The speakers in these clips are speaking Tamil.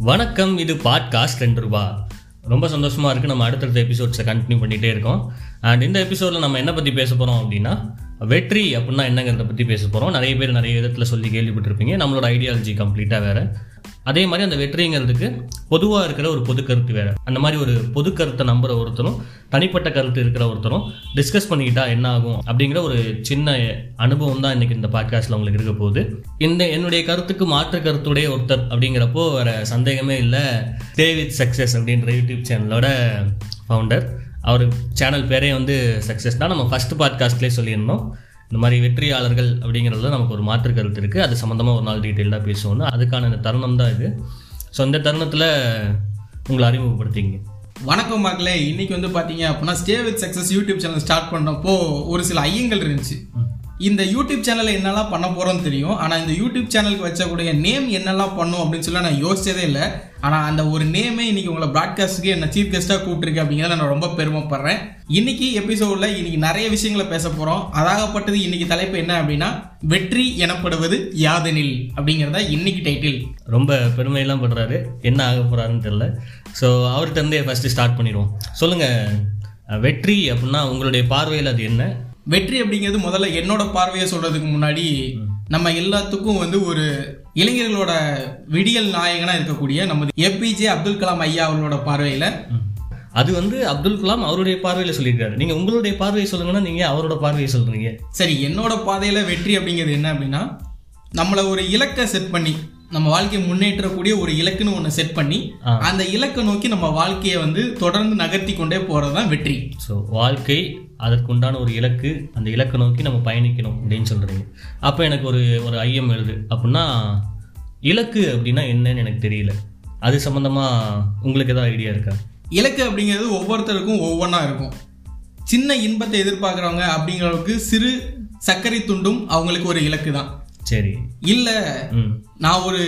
வணக்கம் இது பாட்காஸ்ட் ரெண்டு ரூபா. ரொம்ப சந்தோஷமாக இருக்குது நம்ம அடுத்தடுத்த எபிசோட்ஸை கண்டினியூ பண்ணிகிட்டே இருக்கோம். அண்ட் இந்த எபிசோடில் நம்ம என்ன பற்றி பேச போகிறோம் அப்படின்னா வெற்றி அப்படின்னா என்னங்கிறத பற்றி பேச போகிறோம் நிறைய பேர் நிறைய விதத்தில் சொல்லி கேள்விப்பட்டிருப்பீங்க. நம்மளோட ஐடியாலஜி கம்ப்ளீட்டாக வேறு. அதே மாதிரி அந்த வெற்றிங்கிறதுக்கு பொதுவாக இருக்கிற ஒரு பொது கருத்து வேறு. அந்த மாதிரி ஒரு பொது கருத்தை நம்புற ஒருத்தரும் தனிப்பட்ட கருத்து இருக்கிற ஒருத்தரும் டிஸ்கஸ் பண்ணிக்கிட்டா என்ன ஆகும் அப்படிங்கிற ஒரு சின்ன அனுபவம் தான் இன்னைக்கு இந்த பாட்காஸ்ட்டில் உங்களுக்கு இருக்க போகுது. இந்த என்னுடைய கருத்துக்கு மாற்று கருத்துடைய ஒருத்தர் அப்படிங்கிறப்போ வேற சந்தேகமே இல்லை. டேவிட் சக்ஸஸ் அப்படின்ற யூடியூப் சேனலோட ஃபவுண்டர் அவர் சேனல் பேரே வந்து சக்ஸஸ் தான். நம்ம ஃபஸ்ட் பாட்காஸ்ட்லேயே சொல்லியிருந்தோம். இந்த மாதிரி வெற்றியாளர்கள் அப்படிங்கிறதுல நமக்கு ஒரு மாற்று கருத்து இருக்குது அது சம்மந்தமாக ஒரு நாள் டீட்டெயிலாக பேசுவோம். அதுக்கான இந்த தருணம் தான் இது. ஸோ இந்த தருணத்தில் உங்களை அறிமுகப்படுத்திங்க வணக்கம் மக்களே. இன்னைக்கு வந்து பாத்தீங்க அப்படின்னா stay with success YouTube channel start பண்ணப்போ ஒரு சில ஐயங்கள் இருந்துச்சு. இந்த யூடியூப் சேனலில் என்னெல்லாம் பண்ண போகிறோம்னு தெரியும். ஆனால் இந்த யூடியூப் சேனலுக்கு வச்சக்கூடிய நேம் என்னெல்லாம் பண்ணும் அப்படின்னு சொல்லி நான் யோசிச்சதே இல்லை. ஆனால் அந்த ஒரு நேமே இன்னைக்கு உங்களை ப்ராட்காஸ்ட்டுக்கு என்ன சீஃப் கெஸ்ட்டாக கூப்பிட்டுருக்கு அப்படிங்கிறத நான் ரொம்ப பெருமைப்படுறேன். இன்னைக்கு எபிசோடில் இன்னைக்கு நிறைய விஷயங்களை பேச போகிறோம் அதாகப்பட்டது இன்னைக்கு தலைப்பு என்ன அப்படின்னா வெற்றி எனப்படுவது யாதெனில் அப்படிங்கிறத இன்னைக்கு டைட்டில் ரொம்ப பெருமையெல்லாம் படுறாரு. என்ன ஆக போகிறாருன்னு தெரில ஸோ அவர்கிட்ட இருந்தே ஃபஸ்ட்டு ஸ்டார்ட் பண்ணிடுவோம். சொல்லுங்கள் வெற்றி அப்படின்னா உங்களுடைய பார்வையில் அது என்ன? வெற்றி அப்படிங்கிறது முதல்ல என்னோட பார்வையை சொல்றதுக்கு முன்னாடி நம்ம எல்லாத்துக்கும் வந்து ஒரு இளைஞர்களோட விடியல் நாயகனா இருக்கக்கூடிய நம்ம ஏபிஜே அப்துல் கலாம் ஐயா அவர்களோட பார்வையில அது வந்து அப்துல் கலாம் அவருடைய பார்வையில் சொல்லியிருக்காரு. நீங்கள் உங்களுடைய பார்வையை சொல்லுங்கன்னா நீங்கள் அவரோட பார்வையை சொல்கிறீங்க சரி என்னோட பாதையில வெற்றி அப்படிங்கிறது என்ன அப்படின்னா நம்மள ஒரு இலக்கை செட் பண்ணி நம்ம வாழ்க்கையை முன்னேற்றக்கூடிய ஒரு இலக்குன்னு ஒன்று செட் பண்ணி. அந்த இலக்கை நோக்கி நம்ம வாழ்க்கையை வந்து தொடர்ந்து நகர்த்தி கொண்டே போறது தான் வெற்றி. ஸோ வாழ்க்கை அதற்குண்டான ஒரு இலக்கு அந்த இலக்கை நோக்கி நம்ம பயணிக்கணும் அப்படின்னு சொல்கிறீங்க அப்போ எனக்கு ஒரு ஒரு ஐயம் எழுது அப்படின்னா இலக்கு அப்படின்னா என்னன்னு எனக்கு தெரியல. அது சம்மந்தமாக உங்களுக்கு ஏதாவது ஐடியா இருக்கா? இலக்கு அப்படிங்கிறது ஒவ்வொருத்தருக்கும் ஒவ்வொன்றா இருக்கும். சின்ன இன்பத்தை எதிர்பார்க்குறவங்க அப்படிங்கிறவங்களுக்கு சிறு சர்க்கரை துண்டும் அவங்களுக்கு ஒரு இலக்கு தான். சரி. இல்ல நான் ஒரு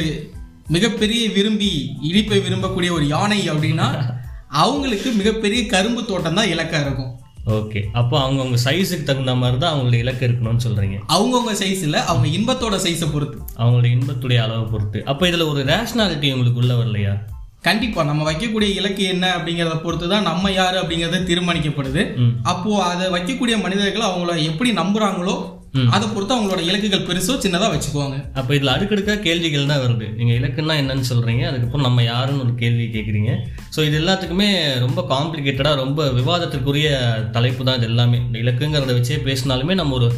மிகப்பெரிய விரும்பி இனிப்பை விரும்பக்கூடிய ஒரு யானை அப்படின்னா அவங்களுக்கு மிகப்பெரிய கரும்பு தோட்டம் தான் இலக்கா இருக்கும். ஓகே அப்போ அவங்கவுங்க சைஸுக்கு தகுந்த மாதிரி தான் அவங்களுடைய இலக்கு இருக்கணும்னு சொல்கிறீங்க அவங்கவுங்க சைஸ் இல்ல அவங்க இன்பத்தோட சைஸை பொறுத்து. அவங்களுடைய இன்பத்துடைய அளவை பொறுத்து. அப்போ இதில் ஒரு ரேஷ்னாலிட்டி உங்களுக்கு உள்ள வரலையா? கண்டிப்பா நம்ம வைக்கக்கூடிய இலக்கு என்ன அப்படிங்கறத பொறுத்து தான் நம்ம யாரு அப்படிங்கறத தீர்மானிக்கப்படுது. ம். அப்போ அதை வைக்கக்கூடிய மனிதர்கள் அவங்கள எப்படி நம்புறாங்களோ ம். அதை பொறுத்து அவங்களோட இலக்குகள் பெருசோ சின்னதா வச்சுக்குவாங்க. அப்போ இதில் அடுக்கடுக்கா கேள்விகள் தான் வருது. நீங்கள் இலக்குன்னா என்னன்னு சொல்கிறீங்க அதுக்கப்புறம் நம்ம யாருன்னு ஒரு கேள்வி கேட்குறீங்க ஸோ இது எல்லாத்துக்குமே ரொம்ப காம்ப்ளிகேட்டடாக ரொம்ப விவாதத்திற்குரிய தலைப்பு தான் இது எல்லாமே. இந்த இலக்குங்கிறத வச்சே பேசினாலுமே நம்ம ஒரு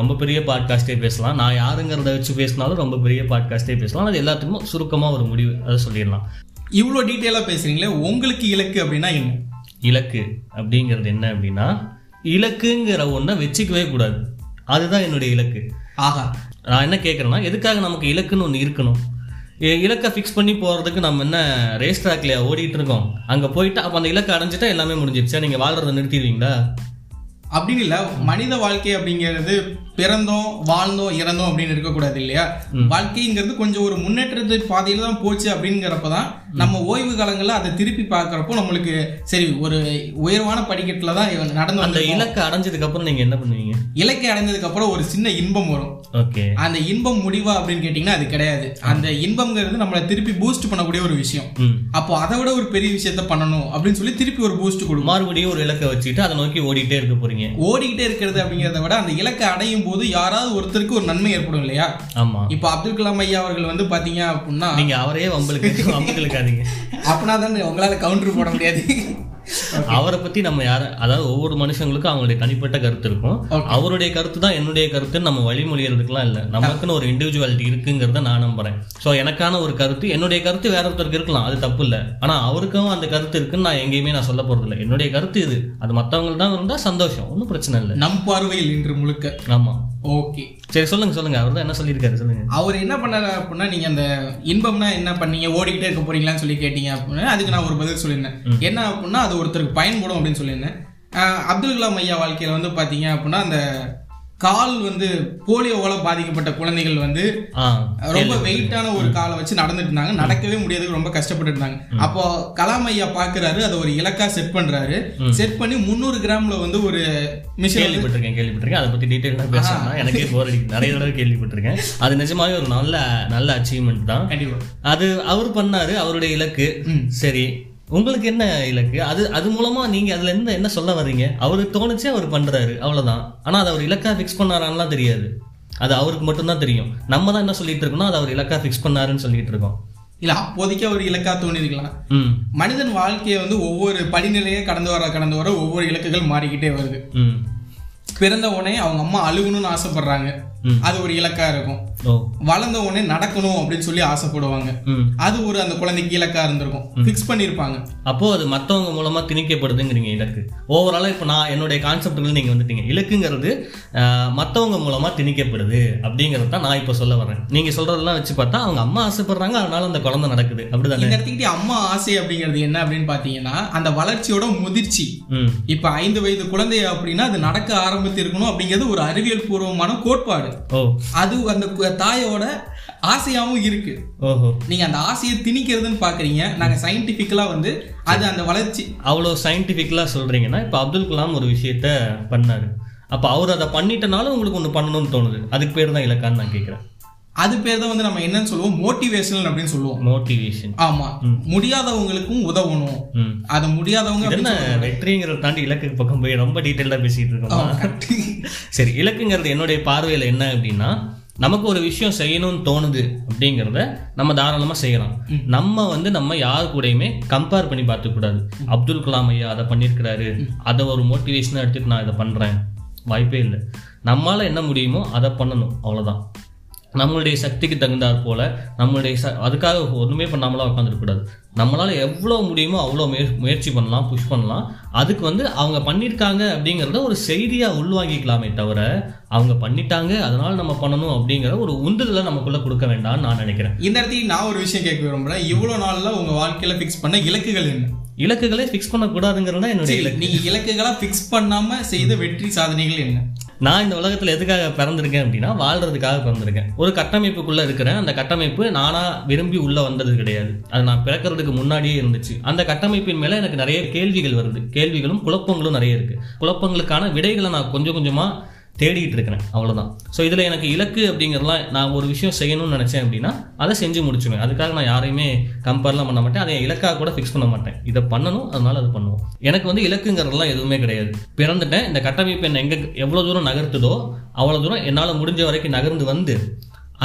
ரொம்ப பெரிய பாட்காஸ்ட்டே பேசலாம். நான் யாருங்கிறத வச்சு பேசினாலும் ரொம்ப பெரிய பாட்காஸ்ட்டே பேசலாம். அது எல்லாத்துக்கும் சுருக்கமாக ஒரு முடிவு. அதை சொல்லிடலாம். இவ்வளோ டீட்டெயிலா பேசுறீங்களே உங்களுக்கு இலக்கு அப்படின்னா என்ன? இலக்கு அப்படிங்கிறது என்ன அப்படின்னா இலக்குங்கிற ஒன்றை வச்சுக்கவே கூடாது. அதுதான் என்னுடைய இலக்கு. ஆஹா நான் என்ன கேட்குறேன்னா எதுக்காக நமக்கு இலக்குன்னு ஒன்று இருக்கணும்? இலக்கை ஃபிக்ஸ் பண்ணி போகிறதுக்கு நம்ம என்ன ரேஸ் ட்ராக்ல ஓடிட்டு இருக்கோம்? அங்கே போயிட்டு அப்போ அந்த இலக்கை அடைஞ்சிட்டா எல்லாமே முடிஞ்சிருச்சா. நீங்கள் வாழ்றதை நிறுத்திடுவீங்களா? அப்படின்னு இல்லை மனித வாழ்க்கை அப்படிங்கிறது பிறந்தோம் வாழ்ந்தோம் இறந்தோம் அப்படின்னு இருக்கக்கூடாது இல்லையா? வாழ்க்கைங்கிறது கொஞ்சம் ஒரு முன்னேற்றத்து பாதையில தான் போச்சு அப்படிங்கிறப்பதான் நம்ம ஓய்வு காலங்கள்ல அதை திருப்பி பார்க்கறப்போ நம்மளுக்கு சரி ஒரு உயர்வான படிக்கட்டுல தான் நடந்து அந்த இலக்கை அடைஞ்சதுக்கப்புறம் நீங்கள் என்ன பண்ணுவீங்க? இலக்கை அடைஞ்சதுக்கு அப்புறம் ஒரு சின்ன இன்பம் வரும். ஓகே. அந்த இன்பம் முடிவா அப்படின்னு கேட்டீங்கன்னா அது கிடையாது. அந்த இன்பம்ங்கிறது நம்மளை திருப்பி பூஸ்ட் பண்ணக்கூடிய ஒரு விஷயம். அப்போ அதை விட ஒரு பெரிய விஷயத்த பண்ணணும் அப்படின்னு சொல்லி திருப்பி ஒரு பூஸ்ட் கொடுக்கும் மறுபடியும் ஒரு இலக்கை வச்சுட்டு அதை நோக்கி ஓடிட்டே இருக்க போறீங்க. ஓடிக்கிட்டே இருக்கிறது அப்படிங்கிறத விட அந்த இலக்கை அடையும் போது யாராவது ஒருத்தருக்கு ஒரு நன்மை ஏற்படும் இல்லையா? ஆமாம் இப்போ அப்துல் கலாம் ஐயா அவர்கள் வந்து பாத்தீங்க அப்படின்னா நீங்கள் அவரே வம்பளுக்கு வம்புகளுக்காதீங்க அப்படின்னா தான் உங்களால கவுண்டர் போட முடியாது. அவரை பத்தி நம்ம யார அதாவது ஒவ்வொரு மனுஷங்களுக்கும் அவங்களுடைய தனிப்பட்ட கருத்து இருக்கும். அவருடைய கருத்து தான் என்னுடைய கருத்துன்னு நம்ம வழிமொழியறதுக்குலாம் இல்லை. நமக்குன்னு ஒரு இண்டிவிஜுவாலிட்டி இருக்குங்கிறத நான் நம்புறேன். ஸோ எனக்கான ஒரு கருத்து என்னுடைய கருத்து வேற ஒருத்தருக்கு இருக்கலாம். அது தப்பு இல்லை. ஆனா அவருக்கும் அந்த கருத்து இருக்குன்னு நான் எங்கேயுமே நான் சொல்ல போறது இல்லை என்னுடைய கருத்து இது. அது மற்றவங்களுக்கு தான் இருந்தா சந்தோஷம். ஒன்றும் பிரச்சனை இல்லை. நம் பார்வையில் இன்று முழுக்க. ஆமா. ஓகே சரி சொல்லுங்க சொல்லுங்க. அவர் தான் என்ன சொல்லியிருக்காரு? சொல்லுங்க. அவர் என்ன பண்ணாரு அப்படின்னா நீங்க அந்த இன்பம்னா என்ன பண்ணீங்க? ஓடிக்கிட்டே இருக்க போறீங்களான்னு சொல்லி கேட்டீங்க அப்படின்னா அதுக்கு நான் ஒரு பதில் சொல்லியிருந்தேன். என்ன அப்படின்னா அது ஒருத்தருக்கு பயன்படும் அப்படின்னு சொல்லியிருந்தேன். அப்துல் கலாம் ஐயா வாழ்க்கையில வந்து பாத்தீங்க அப்படின்னா அந்த கால் வந்து போலியோவால பாதிக்கப்பட்ட குழந்தைகள் வந்து ரொம்ப வெயிட்டான ஒரு காலை வச்சு நடந்துட்டு இருந்தாங்க. நடக்கவே முடியாதுக்கு ரொம்ப கஷ்டப்பட்டு இருந்தாங்க. அப்போ கலாம் ஐயா பாக்குறாரு அதை ஒரு இலக்கா செட் பண்றாரு. செட் பண்ணி முந்நூறு கிராம்ல வந்து ஒரு மிஷின் கேள்விப்பட்டிருக்கேன் கேள்விப்பட்டிருக்கேன். அதை பத்தி டீட்டெயிலாக பேசணும் எனக்கே போர் அடிக்கும் நிறைய தடவை கேள்விப்பட்டிருக்கேன். அது நிஜமாவே ஒரு நல்ல நல்ல அச்சீவ்மெண்ட் தான். கண்டிப்பா. அது அவர் பண்ணாரு அவருடைய இலக்கு. சரி உங்களுக்கு என்ன இலக்கு? அது அது மூலமா நீங்க அதுல இருந்து என்ன சொல்ல வர்றீங்க? அவருக்கு தோணுச்சு அவர் பண்றாரு. அவ்வளவுதான். ஆனா அது அவர் இலக்கா ஃபிக்ஸ் பண்ணாரான்லாம் தெரியாது. அது அவருக்கு மட்டும்தான் தெரியும். நம்ம தான் என்ன சொல்லிட்டு இருக்கோம்னா அது அவர் இலக்கா ஃபிக்ஸ் பண்ணாருன்னு சொல்லிட்டு இருக்கோம். இல்ல அப்போதைக்கு அவர் இலக்கா தோணிருக்கலாம். ம். மனிதன் வாழ்க்கையை வந்து ஒவ்வொரு படிநிலையே கடந்து வர கடந்து வர ஒவ்வொரு இலக்குகள் மாறிக்கிட்டே வருது. ம். பிறந்த உடனே அவங்க அம்மா அழுகணும்னு ஆசைப்படுறாங்க. அது ஒரு இலக்கா இருக்கும். வளர்ந்த உடனே நடக்கணும் அப்படின்னு சொல்லி ஆசைப்படுவாங்க. அது ஒரு அந்த குழந்தைக்கு இலக்கா இருந்திருக்கும். ஃபிக்ஸ் பண்ணிருப்பாங்க. அப்போ அது மத்தவங்க மூலமா திணிக்கப்படுதுங்கிறீங்க இலக்கு. ஓவராலா இப்போ நான் என்னுடைய கான்செப்டுகள் நீங்க வந்துட்டீங்க. இலக்குங்கிறது மத்தவங்க மூலமா திணிக்கப்படுது அப்படிங்கறத தான் நான் இப்போ சொல்ல வரேன் நீங்க சொல்றதெல்லாம் வச்சு பார்த்தா அவங்க அம்மா ஆசைப்படுறாங்க அதனால அந்த குழந்தை நடக்குது. அப்படிதானே? இந்த இடத்துக்கிட்டே அம்மா ஆசை அப்படிங்கிறது என்ன அப்படின்னு பாத்தீங்கன்னா அந்த வளர்ச்சியோட முதிர்ச்சி. இப்ப ஐந்து வயது குழந்தை அப்படின்னா அது நடக்க ஆரம்பித்து இருக்கணும் அப்படிங்கிறது ஒரு அறிவியல் பூர்வமான கோட்பாடு. அது அந்த தாயோட ஆசையாவும் இருக்கு. ஓஹோ. நீங்க அந்த ஆசையை திணிக்கிறதுன்னு பாக்குறீங்க. நாங்க சயின்டிபிக்கலா வந்து அது அந்த வளர்ச்சி. அவ்வளோ சயின்டிஃபிக்கலாக சொல்றீங்கன்னா இப்போ அப்துல் கலாம் ஒரு விஷயத்த பண்ணாரு. அப்போ அவர் அதை பண்ணிட்டனால உங்களுக்கு ஒன்று பண்ணணும்னு தோணுது. அதுக்கு பேர் தான் இலக்கான்னு நான் கேட்குறேன் அது பேர் தான் வந்து நம்ம என்னன்னு சொல்லுவோம்? மோட்டிவேஷனல் அப்படின்னு சொல்லுவோம். மோட்டிவேஷன் ஆமா. முடியாதவங்களுக்கும் உதவணும். அது முடியாதவங்க என்ன வெற்றிங்கிறத தாண்டி இலக்கு பக்கம் போய் ரொம்ப டீட்டெயிலாக பேசிட்டு இருக்கோமா? சரி இலக்குங்கிறது என்னுடைய பார்வையில் என்ன அப்படின்னா நமக்கு ஒரு விஷயம் செய்யணும்னு தோணுது அப்படிங்கிறத நம்ம தாராளமாக செய்யலாம். நம்ம வந்து நம்ம யார் கூடயுமே கம்பேர் பண்ணி பார்த்துக்கூடாது அப்துல் கலாம் ஐயா அதை பண்ணியிருக்கிறாரு. அதை ஒரு மோட்டிவேஷனாக எடுத்துட்டு நான் இதை பண்ணுறேன் வாய்ப்பே இல்லை. நம்மளால் என்ன முடியுமோ அதை பண்ணணும். அவ்வளோதான் நம்மளுடைய சக்திக்கு தகுந்தாற் போல நம்மளுடைய ச அதுக்காக ஒன்றுமே பண்ணாமலாம் உட்காந்துருக்கூடாது நம்மளால் எவ்வளோ முடியுமோ அவ்வளோ முய முயற்சி பண்ணலாம் புஷ் பண்ணலாம். அதுக்கு வந்து அவங்க பண்ணியிருக்காங்க அப்படிங்கிறத ஒரு செய்தியாக உள்வாங்கிக்கலாமே தவிர அவங்க பண்ணிட்டாங்க அதனால நம்ம பண்ணணும் அப்படிங்கிற ஒரு உந்துதலை நமக்குள்ள கொடுக்க வேண்டாம்னு நான் நினைக்கிறேன். இந்த இடத்துக்கு நான் ஒரு விஷயம் கேட்க விரும்புறேன். இவ்வளவு நாள்ல உங்க வாழ்க்கையில ஃபிக்ஸ் பண்ண இலக்குகள் என்ன? இலக்குகளை ஃபிக்ஸ் பண்ணக்கூடாதுங்கிறது என்னுடைய இலக்கு. நீங்க இலக்குகளா ஃபிக்ஸ் பண்ணாம செய்த வெற்றி சாதனைகள் என்ன? நான் இந்த உலகத்தில் எதுக்காக பிறந்திருக்கேன் அப்படின்னா வாழ்றதுக்காக பிறந்திருக்கேன். ஒரு கட்டமைப்புக்குள்ளே இருக்கிறேன். அந்த கட்டமைப்பு நானாக விரும்பி உள்ளே வந்தது கிடையாது. அது நான் பிறக்கிறதுக்கு முன்னாடியே இருந்துச்சு. அந்த கட்டமைப்பின் மேலே எனக்கு நிறைய கேள்விகள் வருது. கேள்விகளும் குழப்பங்களும் நிறைய இருக்குது குழப்பங்களுக்கான விடைகளை நான் கொஞ்சம் கொஞ்சமாக தேடிட்டு இருக்கிறேன் அவ்வளோதான் ஸோ இதில் எனக்கு இலக்கு அப்படிங்கிறதுலாம் நான் ஒரு விஷயம் செய்யணும்னு நினச்சேன் அப்படின்னா அதை செஞ்சு முடிச்சுவேன் அதுக்காக நான் யாரையுமே கம்பேர்லாம் பண்ண மாட்டேன். அதை என் இலக்காக கூட ஃபிக்ஸ் பண்ண மாட்டேன். இதை பண்ணணும் அதனால அது பண்ணுவோம். எனக்கு வந்து இலக்குங்கிறதெல்லாம் எதுவுமே கிடையாது. பிறந்துட்டேன். இந்த கட்டமைப்பு என்ன எங்கே எவ்வளோ தூரம் நகர்த்துதோ அவ்வளோ தூரம் என்னால் முடிஞ்ச வரைக்கும் நகர்ந்து வந்து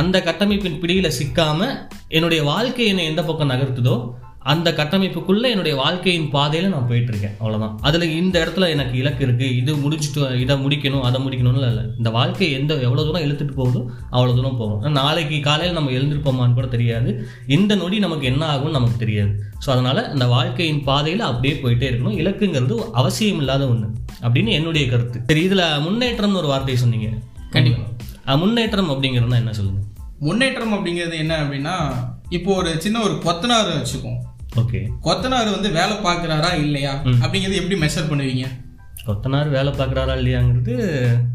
அந்த கட்டமைப்பின் பிடியில் சிக்காமல் என்னுடைய வாழ்க்கை என்னை எந்த பக்கம் நகர்த்துதோ அந்த கட்டமைப்புக்குள்ள என்னுடைய வாழ்க்கையின் பாதையில நான் போயிட்டு இருக்கேன் அவ்வளவுதான். அதுல இந்த இடத்துல எனக்கு இலக்கு இருக்கு. இது முடிச்சுட்டு இதை முடிக்கணும் அதை முடிக்கணும்னு இல்லை. இந்த வாழ்க்கை எந்த எவ்வளவு தூரம் இழுத்துட்டு போகுதோ அவ்வளவு தூரம் போகும். நாளைக்கு காலையில் நம்ம எழுந்திருப்போமான்னு கூட தெரியாது. இந்த நொடி நமக்கு என்ன ஆகும்னு நமக்கு தெரியாது. ஸோ அதனால இந்த வாழ்க்கையின் பாதையில அப்படியே போயிட்டே இருக்கணும். இலக்குங்கிறது அவசியம் இல்லாத ஒண்ணு. அப்படின்னு என்னுடைய கருத்து. சரி இதுல முன்னேற்றம்னு ஒரு வார்த்தையை சொன்னீங்க. கண்டிப்பா. அஹ், முன்னேற்றம் அப்படிங்கிறதுனா என்ன சொல்லுங்க? முன்னேற்றம் அப்படிங்கிறது என்ன அப்படின்னா இப்போ ஒரு சின்ன ஒரு கொத்தனார் வச்சுக்கோம் ஓகே. கொத்தனார் வந்து வேலை பார்க்கறாரா இல்லையா? அப்படிங்கிறது எப்படி மெஷர் பண்ணுவீங்க? கொத்தனார் வேலை பார்க்குறாரா இல்லையாங்கிறது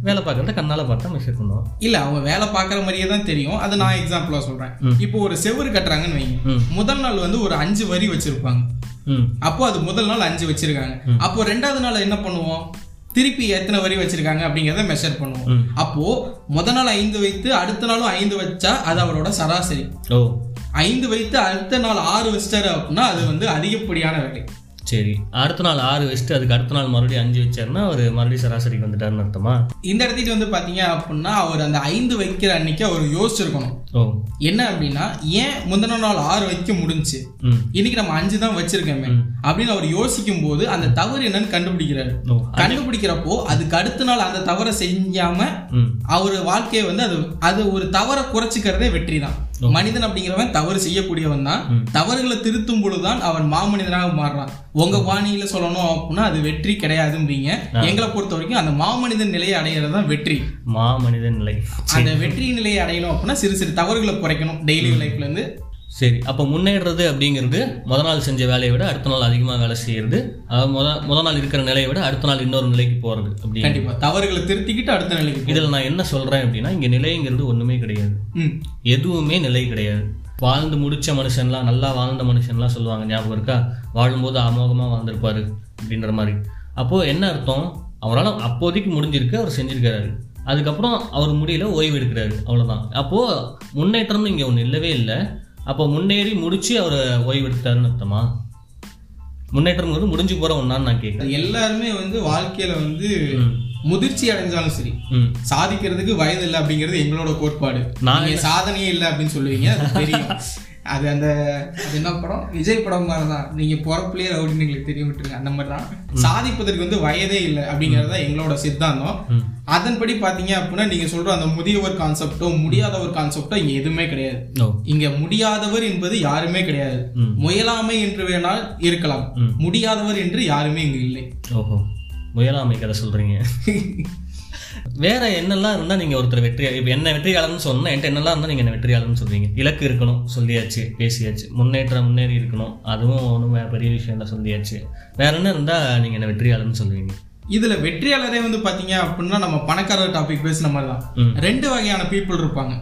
வேலை பார்க்குறத கண்ணால் பார்த்தா மெஷர் பண்ணுவோம் இல்ல அவங்க வேலை பார்க்குற மாதிரியே தான் தெரியும். அது நான் எக்ஸாம்பிளா சொல்றேன். இப்போ ஒரு செவுரு கட்டுறாங்கன்னு வைங்க. முதல் நாள் வந்து ஒரு அஞ்சு வரி வச்சிருப்பாங்க. அப்போ அது முதல் நாள் அஞ்சு வச்சிருக்காங்க. அப்போ ரெண்டாவது நாள் என்ன பண்ணுவோம்? திருப்பி எத்தனை வரி வச்சிருக்காங்க அப்படிங்கறத மெஷர் பண்ணுவோம். அப்போ முத நாள் ஐந்து வைத்து அடுத்த நாளும் ஐந்து வச்சா அது அவரோட சராசரி. ஐந்து வைத்து அடுத்த நாள் ஆறு வச்சிட்டாரு அப்படின்னா அது வந்து அதிகப்படியான வேலை சரி அடுத்த நாள் ஆறு வச்சுட்டு அதுக்கு அடுத்த நாள் மறுபடியும் அஞ்சு வச்சாருன்னா அவர் மறுபடியும் சராசரிக்கு வந்துட்டாருன்னு அர்த்தமா? இந்த இடத்துக்கு வந்து பாத்தீங்க அப்படின்னா அவர் அந்த ஐந்து வைக்கிற அன்னைக்கு அவர் யோசிச்சிருக்கணும். என்ன அப்படின்னா ஏன் முந்தின நாள் ஆறு வைக்க முடிஞ்சுச்சு ம். இன்னைக்கு நம்ம அஞ்சு தான் வச்சிருக்கோமே. அப்படின்னு அவர் யோசிக்கும் போது அந்த தவறு என்னன்னு கண்டுபிடிக்கிறாரு. கண்டுபிடிக்கிறப்போ அதுக்கு அடுத்த நாள் அந்த தவறை செஞ்சாம அவர் வாழ்க்கையை வந்து அது அது ஒரு தவறை குறைச்சிக்கிறதே வெற்றி தான். மனிதன் அப்படிங்கிறவன் தவறு செய்யக்கூடியவன் தான். தவறுகளை திருத்தும் பொழுதுதான் அவன் மாமனிதனாக மாறுறான். உங்க பாணியில சொல்லணும் அப்படின்னா அது வெற்றி கிடையாதும்பீங்க எங்களை பொறுத்த வரைக்கும் அந்த மாமனிதன் நிலையை அடையிறது தான் வெற்றி. மா மனிதன் நிலை. அந்த வெற்றி நிலையை அடையணும் அப்படின்னா சிறு சிறு தவறுகளை குறைக்கணும் டெய்லி லைஃப்ல இருந்து. சரி அப்போ முன்னேறுறது அப்படிங்கிறது முத நாள் செஞ்ச வேலையை விட அடுத்த நாள் அதிகமாக வேலை செய்யறது. அதாவது முத முத நாள் இருக்கிற நிலையை விட அடுத்த நாள் இன்னொரு நிலைக்கு போகிறது அப்படி கண்டிப்பா. தவறுகளை திருத்திக்கிட்டு அடுத்த நிலைக்கு. இதில் நான் என்ன சொல்கிறேன் அப்படின்னா இங்கே நிலைங்கிறது ஒன்றுமே கிடையாது. எதுவுமே நிலை கிடையாது. வாழ்ந்து முடிச்ச மனுஷன்லாம் நல்லா வாழ்ந்த மனுஷன்லாம் சொல்லுவாங்க ஞாபகம் இருக்கா? வாழும்போது அமோகமாக வாழ்ந்திருப்பாரு அப்படின்ற மாதிரி. அப்போது என்ன அர்த்தம்? அவரால் அப்போதைக்கு முடிஞ்சிருக்கு அவர் செஞ்சிருக்காரு அதுக்கப்புறம் அவர் முடியல ஓய்வு எடுக்கிறாரு. அவ்வளோதான் அப்போது முன்னேற்றம்னு இங்கே ஒன்று இல்லவே இல்லை. அப்போ முன்னேறி முடிச்சு அவர் ஓய்வு எடுத்தாருன்னு அர்த்தமா? முன்னேற்றம்ங்கிறது முடிஞ்சு போகிற ஒன்றான்னு நான் கேட்குறேன் எல்லாருமே வந்து வாழ்க்கையில வந்து முதிர்ச்சி அடைஞ்சாலும் சரி சாதிக்கிறதுக்கு வயது இல்லை அப்படிங்கிறது எங்களோட கோட்பாடு. நீங்க சாதனையே இல்லை அப்படின்னு சொல்லுவீங்க தெரியும். அது அந்த அது என்ன படம்? விஜய் படம் மாதிரி தான் நீங்க பிறப்புலயே ரவுடின்னு எங்களுக்கு தெரிய விட்டுருங்க. அந்த மாதிரி தான் சாதிப்பதற்கு வந்து வயதே இல்லை அப்படிங்கிறது தான் எங்களோட சித்தாந்தம். அதன்படி பாத்தீங்க அப்படின்னா நீங்க சொல்ற அந்த முதியவர் கான்செப்டோ முடியாதவர் கான்செப்டோ இங்க எதுவுமே கிடையாது. இங்க முடியாதவர் என்பது யாருமே கிடையாது. முயலாமை என்று வேணால் இருக்கலாம். முடியாதவர் என்று யாருமே இங்கு இல்லை. ஓஹோ. முயலாமை கதை சொல்றீங்க. வேற என்னெல்லாம் இருந்தா நீங்க ஒருத்தர் வெற்றி இப்போ என்ன வெற்றியாளர்னு சொல்லணும் என்கிட்ட என்னெல்லாம் இருந்தா நீங்க என்ன வெற்றியாளர்னு சொல்றீங்க இலக்கு இருக்கணும் சொல்லியாச்சு பேசியாச்சு. முன்னேற்றம் முன்னேறி இருக்கணும். அதுவும் ஒன்றும் பெரிய விஷயம் இல்லை சொல்லியாச்சு. வேற என்ன இருந்தா நீங்க என்ன வெற்றியாளர்னு சொல்லுவீங்க? இதுல வெற்றியாளரே வந்து பாத்தீங்க அப்படின்னா நம்ம பணக்காரர் டாபிக் பேசின மாதிரி தான் ம். ரெண்டு வகையான பீப்புள் இருப்பாங்க.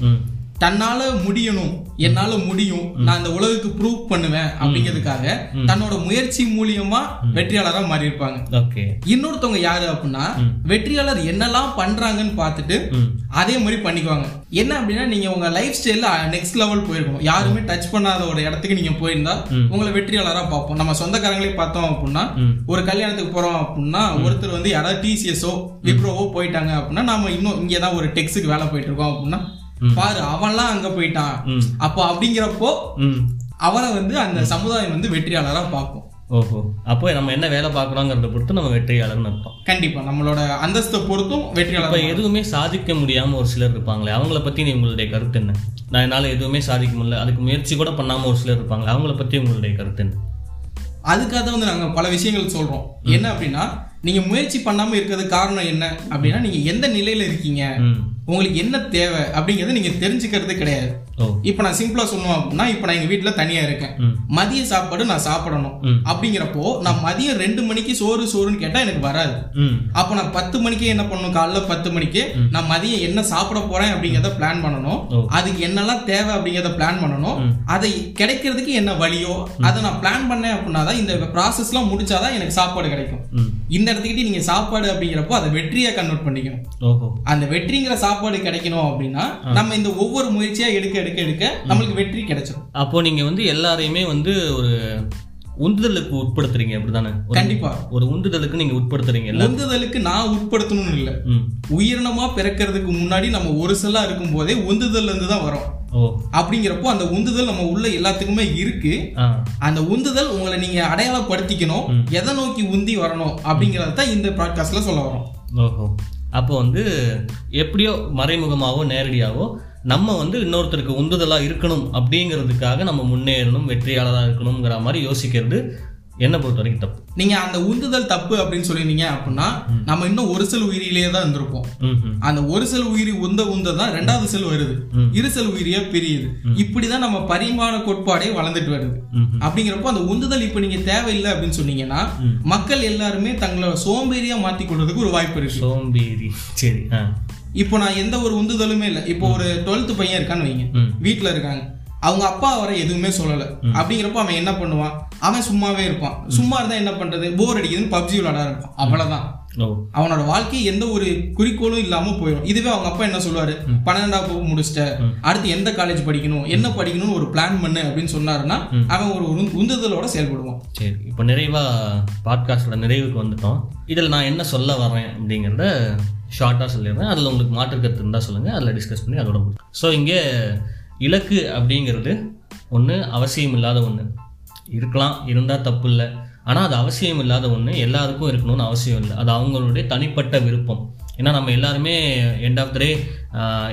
ம். தன்னால முடியணும் என்னால முடியும் நான் இந்த உலகுக்கு ப்ரூவ் பண்ணுவேன் அப்படிங்கிறதுக்காக தன்னோட முயற்சி மூலியமா வெற்றியாளரா மாறி இருப்பாங்க இன்னொருத்தவங்க யாரு அப்படின்னா வெற்றியாளர் என்னெல்லாம் பண்றாங்கன்னு பார்த்துட்டு அதே மாதிரி பண்ணிக்குவாங்க. என்ன அப்படின்னா நீங்க உங்க லைஃப் ஸ்டைல்ல நெக்ஸ்ட் லெவல் போயிருக்கணும். யாருமே டச் பண்ணாத ஒரு இடத்துக்கு நீங்க போயிருந்தா உங்களை வெற்றியாளரா பார்ப்போம். நம்ம சொந்தக்காரங்களே பார்த்தோம் அப்படின்னா. ஒரு கல்யாணத்துக்கு போறோம் அப்படின்னா ஒருத்தர் வந்து யாராவது டிசிஎஸ்ஓ விப்ரோவோ போயிட்டாங்க அப்படின்னா நாம இன்னும் இங்கே தான் ஒரு டெக்ஸுக்கு வேலை போயிட்டு இருக்கோம் அப்படின்னா பாரு அவன்லாம் அங்க போயிட்டான். அப்போ அப்படிங்கிறப்போ ம். அவரை வந்து அந்த சமுதாயம் வந்து வெற்றியாளரா பார்க்கும். ஓஹோ. அப்போ நம்ம என்ன வேலை பார்க்குறோங்கிறத பொறுத்து நம்ம வெற்றியாளர்னு அர்த்தம். கண்டிப்பா. நம்மளோட அந்தஸ்தை பொறுத்தும் வெற்றியாளர் எதுவுமே சாதிக்க முடியாம ஒரு சிலர் இருப்பாங்களே அவங்கள பத்தி உங்களுடைய கருத்து என்ன? நான் என்னால எதுவுமே சாதிக்க முடியல அதுக்கு முயற்சி கூட பண்ணாம ஒரு சிலர் இருப்பாங்களே அவங்கள பத்தி உங்களுடைய கருத்து என்ன? அதுக்காக தான் வந்து நாங்க பல விஷயங்கள் சொல்றோம். என்ன அப்படின்னா நீங்க முயற்சி பண்ணாம இருக்கிறது காரணம் என்ன அப்படின்னா நீங்க எந்த நிலையில இருக்கீங்க? உங்களுக்கு என்ன தேவை அப்படிங்கறத நீங்க தெரிஞ்சுக்கிறது கிடையாது. இப்போ நான் சிம்பிளா சொல்லணும் அப்படின்னா இப்போ நான் எங்க வீட்ல தனியா இருக்கேன். மதிய சாப்பாடு நான் சாப்பிடணும். அப்படிங்கிறப்போ நான் மதியம் ரெண்டு மணிக்கு சோறு சோறுன்னு கேட்டா எனக்கு வராது. அப்போ நான் பத்து மணிக்கே என்ன பண்ணணும்? காலைல பத்து மணிக்கு நான் மதியம் என்ன சாப்பிட போறேன் அப்படிங்கிறத பிளான் பண்ணணும். அதுக்கு என்னெல்லாம் தேவை அப்படிங்கிறத பிளான் பண்ணணும். அதை கிடைக்கிறதுக்கு என்ன வழியோ அதை நான் பிளான் பண்ணேன் அப்படின்னா தான் இந்த ப்ராசஸ்லாம் முடிச்சாதான் எனக்கு சாப்பாடு கிடைக்கும். இந்த இடத்துக்கிட்ட நீங்க சாப்பாடு அப்படிங்கிறப்போ அதை வெற்றியா கன்வெர்ட் பண்ணிக்கணும். அந்த வெற்றிங்கிற சாப்பாடு கிடைக்கணும் அப்படின்னா நம்ம இந்த ஒவ்வொரு முயற்சியா எடுக்க எடுக்க எடுக்க நம்மளுக்கு வெற்றி கிடைச்சிடும் அப்போ நீங்க வந்து எல்லாரையுமே வந்து ஒரு உந்துதலுக்கு உட்படுத்துறீங்க அப்படிதானே? கண்டிப்பா. ஒரு உந்துதலுக்கு நீங்க உட்படுத்துறீங்க உந்துதலுக்கு நான் உட்படுத்தணும்னு இல்லை. உயிரினமா பிறக்கிறதுக்கு முன்னாடி நம்ம ஒரு செல்லா இருக்கும் போதே உந்துதல்ல இருந்து தான் வரோம். அப்படிங்கிறப்போ அந்த உந்துதல் நம்ம உள்ள எல்லாத்துக்குமே இருக்கு. அந்த உந்துதல் உங்களை நீங்க அடையாளப்படுத்திக்கணும். எதை நோக்கி உந்தி வரணும் அப்படிங்கறத இந்த ப்ராட்காஸ்ட்ல சொல்ல வரோம். ஓஹோ. அப்போ வந்து எப்படியோ மறைமுகமாவோ நேரடியாவோ நம்ம வந்து இன்னொருத்தருக்கு உந்துதலா இருக்கணும் அப்படிங்கிறதுக்காக நம்ம முன்னேறணும் வெற்றியாளராக இருக்கணுங்கிற மாதிரி யோசிக்கிறது என்னை பொறுத்த வரைக்கும் தப்பு. நீங்க அந்த உந்துதல் தப்பு அப்படின்னு சொல்லியிருந்தீங்க அப்படின்னா நம்ம இன்னும் ஒரு செல் உயிரிலேயே தான் இருந்திருப்போம். அந்த ஒரு செல் உயிரி உந்த உந்த தான் ரெண்டாவது செல் வருது. இரு செல் உயிரியா பிரியுது. இப்படிதான் நம்ம பரிமாண கோட்பாடே வளர்ந்துட்டு வருது. அப்படிங்கிறப்போ அந்த உந்துதல் இப்ப நீங்க தேவையில்லை அப்படின்னு சொன்னீங்கன்னா மக்கள் எல்லாருமே தங்களோட சோம்பேறியா மாத்தி கொள்றதுக்கு ஒரு வாய்ப்பு இருக்கு. சோம்பேறி. சரி இப்போ நான் எந்த ஒரு உந்துதலுமே இல்லை. இப்போ ஒரு டுவெல்த் பையன் இருக்கான்னு வைங்க. ம். வீட்ல இருக்காங்க. அவங்க அப்பா அவரை எதுவுமே சொல்லல. அப்படிங்கிறப்ப அவன் என்ன பண்ணுவான்? அவன் சும்மாவே இருப்பான். சும்மா இருந்தா என்ன பண்றது? போர் அடிக்குதுன்னு பப்ஜி விளையாட இருப்பான் அவ்வளவுதான். அவனோட வாழ்க்கை எந்த ஒரு குறிக்கோளும் இல்லாம போயிடும் இதுவே அவங்க அப்பா என்ன சொல்லுவாரு? பன்னெண்டாம் வகுப்பு முடிச்சிட்ட. அடுத்து எந்த காலேஜ் படிக்கணும்? என்ன படிக்கணும்னு ஒரு பிளான் பண்ணு அப்படின்னு சொன்னாருன்னா அவன் ஒரு உந்து- உந்துதலோட செயல்படுவான். சரி இப்போ நிறைவாக பாட்காஸ்டோட நிறைவுக்கு வந்துட்டோம். இதில் நான் என்ன சொல்ல வரேன் அப்படிங்கிறத ஷார்ட்டாக சொல்லிடுறேன். அதில் உங்களுக்கு மாற்று கருத்து இருந்தால் சொல்லுங்கள் அதில் டிஸ்கஸ் பண்ணி அதோட முடியும் ஸோ இங்கே இலக்கு அப்படிங்கிறது ஒன்று அவசியம் இல்லாத ஒன்று இருக்கலாம் இருந்தால் தப்பு இல்லை. ஆனால் அது அவசியம் இல்லாத ஒன்று எல்லாருக்கும் இருக்கணும்னு அவசியம் இல்லை. அது அவங்களுடைய தனிப்பட்ட விருப்பம். ஏன்னா நம்ம எல்லாருமே எண்ட் ஆஃப் த டே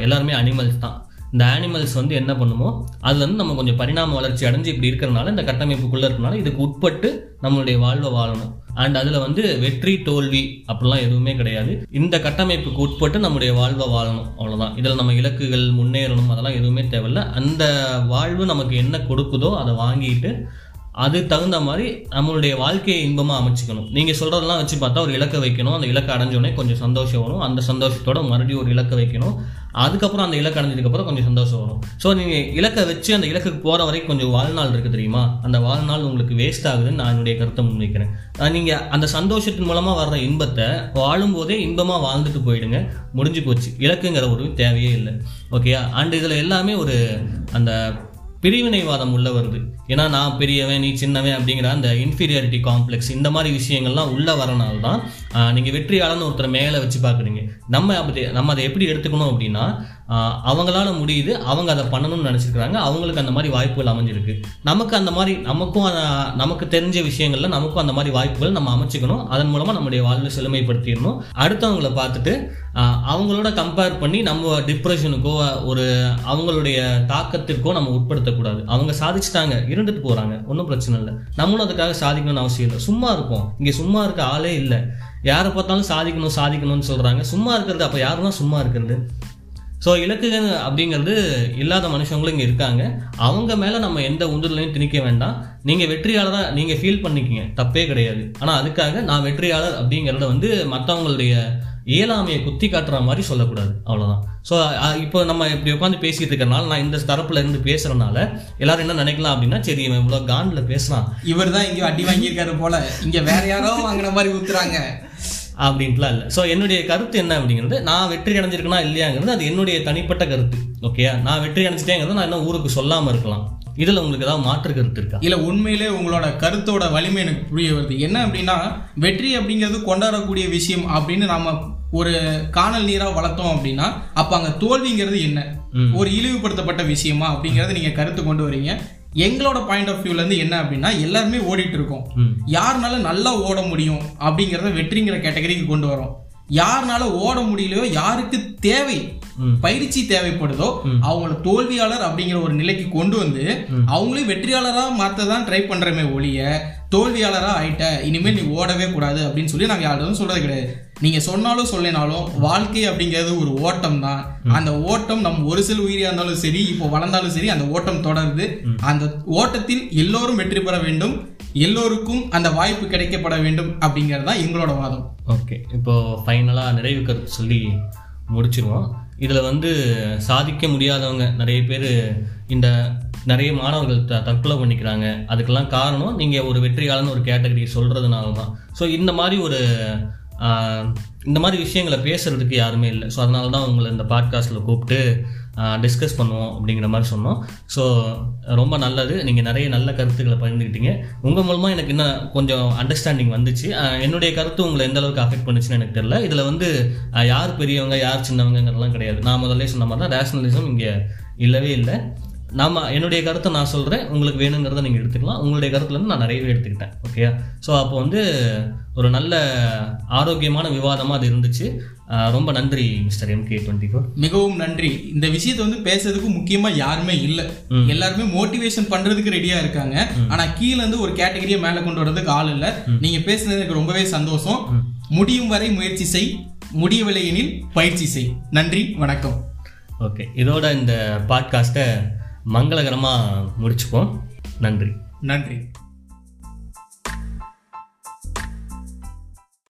எல்லாருமே அனிமல்ஸ் தான். இந்த ஆனிமல்ஸ் வந்து என்ன பண்ணுமோ அது வந்து நம்ம கொஞ்சம் பரிணாம வளர்ச்சி அடைஞ்சு இப்படி இருக்கிறனால இந்த கட்டமைப்புக்குள்ளே இருக்கனால இதுக்கு உட்பட்டு நம்மளுடைய வாழ்வை வாழணும். அண்ட் அதில் வந்து வெற்றி தோல்வி அப்படிலாம் எதுவுமே கிடையாது. இந்த கட்டமைப்புக்கு உட்பட்டு நம்முடைய வாழ்வை வாழணும். அவ்வளோதான் இதில் நம்ம இலக்குகள் முன்னேறணும் அதெல்லாம் எதுவுமே தேவையில்ல. அந்த வாழ்வு நமக்கு என்ன கொடுக்குதோ அதை வாங்கிட்டு அது தகுந்த மாதிரி நம்மளுடைய வாழ்க்கையை இன்பமாக அமைச்சிக்கணும். நீங்கள் சொல்கிறதெல்லாம் வச்சு பார்த்தா ஒரு இலக்கை வைக்கணும். அந்த இலக்கை அடைஞ்சோடனே கொஞ்சம் சந்தோஷம் வரும். அந்த சந்தோஷத்தோட மறுபடியும் ஒரு இலக்கை வைக்கணும். அதுக்கப்புறம் அந்த இலக்கு அடைஞ்சதுக்கப்புறம் கொஞ்சம் சந்தோஷம் வரும். ஸோ நீங்கள் இலக்கை வச்சு அந்த இலக்குக்கு போகிற வரைக்கும் கொஞ்சம் வாழ்நாள் இருக்குது தெரியுமா? அந்த வாழ்நாள் உங்களுக்கு வேஸ்ட் ஆகுதுன்னு நான் என்னுடைய கருத்தை முன்வைக்கிறேன். நீங்கள் அந்த சந்தோஷத்தின் மூலமாக வர்ற இன்பத்தை வாழும்போதே இன்பமாக வாழ்ந்துட்டு போயிடுங்க. முடிஞ்சு போச்சு. இலக்குங்கிற ஒரு தேவையே இல்லை. ஓகேயா அண்ட் இதில் எல்லாமே ஒரு அந்த பிரிவினைவாதம் உள்ள வருது. ஏன்னா நான் பெரியவன் நீ சின்னவன் அப்படிங்கிற அந்த இன்ஃபீரியாரிட்டி காம்ப்ளெக்ஸ் இந்த மாதிரி விஷயங்கள்லாம் உள்ளே வரனால தான் நீங்கள் நீங்க வெற்றியாளர்னு ஒருத்தரை மேலே வச்சு பார்க்குறீங்க. நம்ம அப்படி நம்ம அதை எப்படி எடுத்துக்கணும் அப்படின்னா அவங்களால முடியுது. அவங்க அதை பண்ணணும்னு நினச்சிருக்கிறாங்க. அவங்களுக்கு அந்த மாதிரி வாய்ப்புகள் அமைஞ்சிருக்கு. நமக்கு அந்த மாதிரி நமக்கும் நமக்கு தெரிஞ்ச விஷயங்கள்ல நமக்கும் அந்த மாதிரி வாய்ப்புகள் நம்ம அமைச்சுக்கணும். அதன் மூலமாக நம்முடைய வாழ்வை செழுமைப்படுத்திடணும். அடுத்தவங்கள பார்த்துட்டு அவங்களோட கம்பேர் பண்ணி நம்ம டிப்ரெஷனுக்கோ ஒரு அவங்களுடைய தாக்கத்திற்கோ நம்ம உட்படுத்தக்கூடாது. அவங்க சாதிச்சுட்டாங்க இருந்துட்டு போகிறாங்க ஒன்றும் பிரச்சனை இல்லை. நம்மளும் அதுக்காக சாதிக்கணும்னு அவசியம் இல்லை. சும்மா இருப்போம். இங்கே சும்மா இருக்க ஆளே இல்லை. யாரை பார்த்தாலும் சாதிக்கணும் சாதிக்கணும்னு சொல்கிறாங்க சும்மா இருக்கிறது அப்போ யாருன்னா சும்மா இருக்கிறது? ஸோ இலக்குகள் அப்படிங்கிறது இல்லாத மனுஷங்களும் இங்கே இருக்காங்க. அவங்க மேலே நம்ம எந்த உந்துதலையும் திணிக்க வேண்டாம். நீங்கள் வெற்றியாளராக நீங்கள் ஃபீல் பண்ணிக்கிங்க. தப்பே கிடையாது. ஆனால் அதுக்காக நான் வெற்றியாளர் அப்படிங்கிறத வந்து மற்றவங்களுடைய இயலாமையை குத்தி காட்டுற மாதிரி சொல்லக்கூடாது. அவ்வளோதான் ஸோ இப்போ நம்ம இப்படி உட்காந்து பேசிட்டு இருக்கிறனால நான் இந்த தரப்புல இருந்து பேசுறதுனால எல்லாரும் என்ன நினைக்கலாம் அப்படின்னா சரி இவன் இவ்வளோ காண்டில் பேசுறான். இவர் தான் இங்கே அடி வாங்கியிருக்காரு போல. இங்கே வேற யாரோ வாங்கின மாதிரி ஊத்துறாங்க. அப்படின்ட்டுலாம் இல்லை. ஸோ என்னுடைய கருத்து என்ன அப்படிங்கிறது நான் வெற்றி அடைஞ்சிருக்கனா இல்லையாங்கிறது அது என்னுடைய தனிப்பட்ட கருத்து ஓகேயா நான் வெற்றி அடைஞ்சிட்டேங்கிறது நான் இன்னும் ஊருக்கு சொல்லாமல் இருக்கலாம். இதில் உங்களுக்கு ஏதாவது மாற்று கருத்து இருக்கா? இல்ல உண்மையிலே உங்களோட கருத்தோட வலிமை எனக்கு புரிய வருது. என்ன அப்படின்னா வெற்றி அப்படிங்கிறது கொண்டாடக்கூடிய விஷயம் அப்படின்னு நாம ஒரு காணல் நீரா வளர்த்தோம் அப்படின்னா அப்ப அங்க தோல்விங்கிறது என்ன? ஒரு இழிவுபடுத்தப்பட்ட விஷயமா அப்படிங்கறத நீங்க கருத்து கொண்டு வரீங்க. எங்களோட பாயிண்ட் ஆஃப் வியூல இருந்து என்ன அப்படின்னா எல்லாருமே ஓடிட்டு இருக்கோம். யாருனால நல்லா ஓட முடியும் அப்படிங்கறத வெற்றிங்கிற கேட்டகரிக்கு கொண்டு வரோம். யாருனால ஓட முடியலையோ யாருக்கு தேவை. பயிற்சி தேவைப்படுதோ அவங்கள தோல்வியாளர் அப்படிங்கிற ஒரு நிலைக்கு கொண்டு வந்து அவங்களையும் வெற்றியாளரா மாத்த தான் ட்ரை பண்றமே ஒழிய தோல்வியாளரா ஆயிட்ட இனிமேல் நீ ஓடவே கூடாது அப்படின்னு சொல்லி நாங்க யாரும் சொல்றது கிடையாது. நீங்க சொன்னாலும் சொல்லினாலும் வாழ்க்கை அப்படிங்கிறது ஒரு ஓட்டம் தான். அந்த ஓட்டம் நம்ம ஒரு சில உயிரியா இருந்தாலும் சரி இப்போ வளர்ந்தாலும் சரி அந்த ஓட்டம் தொடருது. அந்த ஓட்டத்தில் எல்லோரும் வெற்றி பெற வேண்டும். எல்லோருக்கும் அந்த வாய்ப்பு கிடைக்கப்பட வேண்டும் அப்படிங்கிறது தான் எங்களோட வாதம். ஓகே. இப்போ ஃபைனலாக நிறைவு கருத்து சொல்லி முடிச்சிருவோம். இதில் வந்து சாதிக்க முடியாதவங்க நிறைய பேர் இந்த நிறைய மாணவர்கள் த தற்கொலை பண்ணிக்கிறாங்க. அதுக்கெல்லாம் காரணம் நீங்கள் ஒரு வெற்றியாளர்னு ஒரு கேட்டகரி சொல்கிறதுனால தான் ஸோ இந்த மாதிரி ஒரு இந்த மாதிரி விஷயங்களை பேசுறதுக்கு யாருமே இல்லை. ஸோ அதனால தான் உங்களை இந்த பாட்காஸ்ட்டில் கூப்பிட்டு டிஸ்கஸ் பண்ணுவோம் அப்படிங்கிற மாதிரி சொன்னோம். ஸோ ரொம்ப நல்லது. நீங்கள் நிறைய நல்ல கருத்துக்களை பகிர்ந்துக்கிட்டீங்க. உங்கள் மூலமாக எனக்கு இன்னும் கொஞ்சம் அண்டர்ஸ்டாண்டிங் வந்துச்சு. என்னுடைய கருத்து உங்களை எந்த அளவுக்கு அஃபெக்ட் பண்ணுச்சுன்னு எனக்கு தெரியல. இதில் வந்து யார் பெரியவங்க யார் சின்னவங்கிறதெல்லாம் கிடையாது. நான் முதல்ல சொன்ன மாதிரி தான் ரேஷனலிசம் இங்கே இல்லவே இல்லை. நாம என்னுடைய கருத்தை நான் சொல்கிறேன் உங்களுக்கு வேணுங்கிறத நீங்கள் எடுத்துக்கலாம். உங்களுடைய கருத்துல இருந்து நான் நிறையவே எடுத்துக்கிட்டேன். ஓகே ஸோ அப்போ வந்து ஒரு நல்ல ஆரோக்கியமான விவாதமாக அது இருந்துச்சு. ரொம்ப நன்றி மிஸ்டர் எம்கே டுவெண்ட்டி ஃபோர் மிகவும் நன்றி. இந்த விஷயத்தை வந்து பேசுறதுக்கு முக்கியமா யாருமே இல்ல. எல்லாருமே மோட்டிவேஷன் பண்றதுக்கு ரெடியா இருக்காங்க. ஆனா கீழ இருந்து ஒரு கேட்டகரியை மேல கொண்டு வர்றதுக்கு ஆள் இல்ல. நீங்க பேசுனது எனக்கு ரொம்பவே சந்தோஷம். முடியும் வரை முயற்சி செய். முடியவில்லை எனில் பயிற்சி செய். நன்றி வணக்கம். ஓகே இதோட இந்த பாட்காஸ்ட்டை மங்களகரமாக முடிச்சுப்போம். நன்றி. நன்றி.